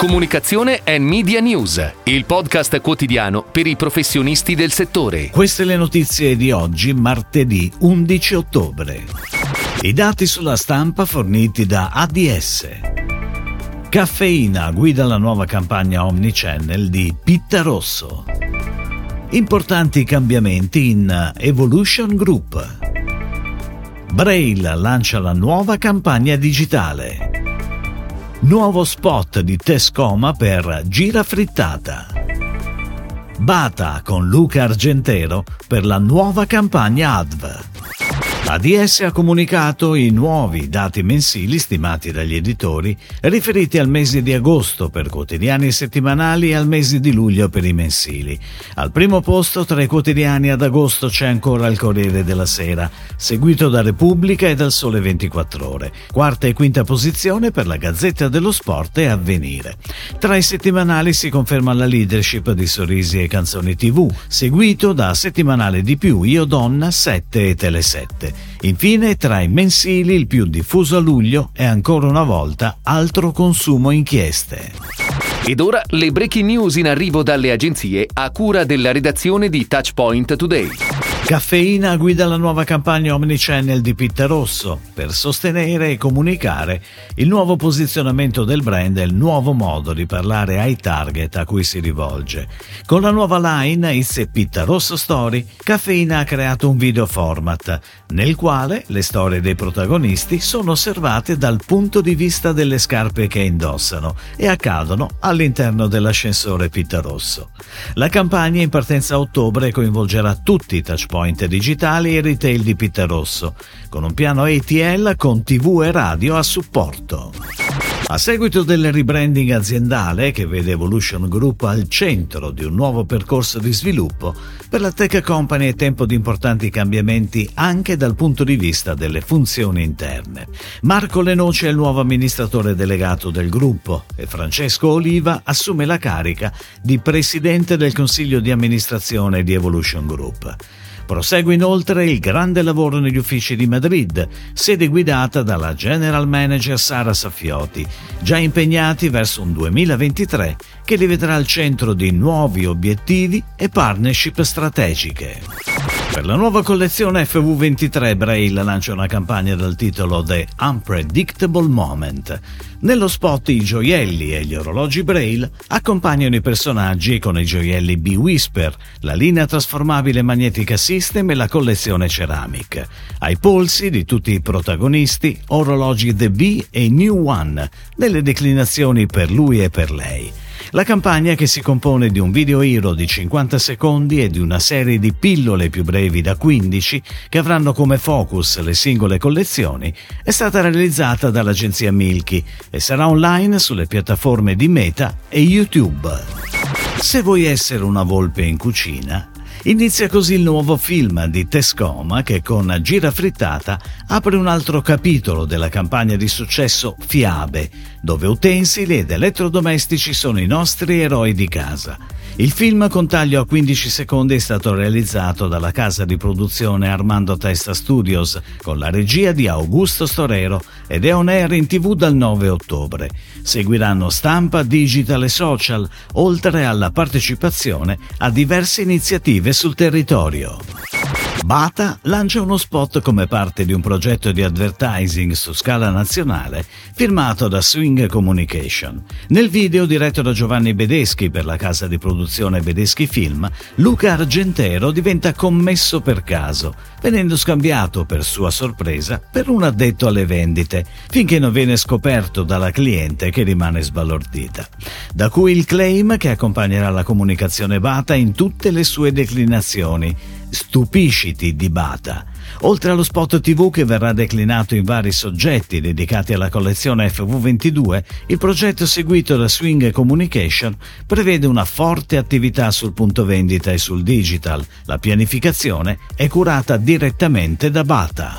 Comunicazione e Media News, il podcast quotidiano per i professionisti del settore. Queste le notizie di oggi, martedì 11 ottobre. I dati sulla stampa forniti da ADS. Caffeina guida la nuova campagna Omnichannel di Pitta Rosso. Importanti cambiamenti in Evolution Group. Braille lancia la nuova campagna digitale. Nuovo spot di Tescoma per Gira Frittata. Bata con Luca Argentero per la nuova campagna ADV. ADS ha comunicato i nuovi dati mensili stimati dagli editori riferiti al mese di agosto per quotidiani e settimanali e al mese di luglio per i mensili. Al primo posto tra i quotidiani ad agosto c'è ancora il Corriere della Sera, seguito da Repubblica e dal Sole 24 Ore. Quarta e quinta posizione per la Gazzetta dello Sport e Avvenire. Tra i settimanali si conferma la leadership di Sorrisi e Canzoni TV, seguito da Settimanale di più Io Donna 7 e Tele 7. Infine, tra i mensili il più diffuso a luglio è ancora una volta altro consumo inchieste. Ed ora le breaking news in arrivo dalle agenzie a cura della redazione di Touchpoint Today. Caffeina guida la nuova campagna Omnichannel di Pitta Rosso per sostenere e comunicare il nuovo posizionamento del brand e il nuovo modo di parlare ai target a cui si rivolge. Con la nuova line It's Pitta Rosso Story, Caffeina ha creato un video format nel quale le storie dei protagonisti sono osservate dal punto di vista delle scarpe che indossano e accadono all'interno dell'ascensore Pitta Rosso. La campagna in partenza a ottobre coinvolgerà tutti i touchpoint point digitali e retail di Pittarosso, con un piano ATL con TV e radio a supporto. A seguito del rebranding aziendale che vede Evolution Group al centro di un nuovo percorso di sviluppo, per la tech company è tempo di importanti cambiamenti anche dal punto di vista delle funzioni interne. Marco Lenoci è il nuovo amministratore delegato del gruppo e Francesco Oliva assume la carica di presidente del consiglio di amministrazione di Evolution Group. Prosegue inoltre il grande lavoro negli uffici di Madrid, sede guidata dalla general manager Sara Saffiotti, già impegnati verso un 2023 che li vedrà al centro di nuovi obiettivi e partnership strategiche. Per la nuova collezione FV23 Braille lancia una campagna dal titolo The Unpredictable Moment. Nello spot i gioielli e gli orologi Braille accompagnano i personaggi con i gioielli B-Whisper, la linea trasformabile Magnetica System e la collezione Ceramic. Ai polsi di tutti i protagonisti orologi The B e New One, nelle declinazioni per lui e per lei. La campagna, che si compone di un video hero di 50 secondi e di una serie di pillole più brevi da 15 che avranno come focus le singole collezioni, è stata realizzata dall'agenzia Milky e sarà online sulle piattaforme di Meta e YouTube. Se vuoi essere una volpe in cucina, Inizia così il nuovo film di Tescoma che con Gira Frittata apre un altro capitolo della campagna di successo Fiabe, dove utensili ed elettrodomestici sono i nostri eroi di casa. Il film con taglio a 15 secondi è stato realizzato dalla casa di produzione Armando Testa Studios con la regia di Augusto Storero ed è on air in tv dal 9 ottobre. Seguiranno stampa, digital e social, oltre alla partecipazione a diverse iniziative sul territorio. Bata lancia uno spot come parte di un progetto di advertising su scala nazionale firmato da Swing Communication. Nel video diretto da Giovanni Bedeschi per la casa di produzione Bedeschi Film, Luca Argentero diventa commesso per caso, venendo scambiato per sua sorpresa per un addetto alle vendite, finché non viene scoperto dalla cliente che rimane sbalordita. Da cui il claim che accompagnerà la comunicazione Bata in tutte le sue declinazioni Stupisciti di Bata. Oltre allo spot TV che verrà declinato in vari soggetti dedicati alla collezione FV22, il progetto seguito da Swing Communication prevede una forte attività sul punto vendita e sul digital. La pianificazione è curata direttamente da Bata.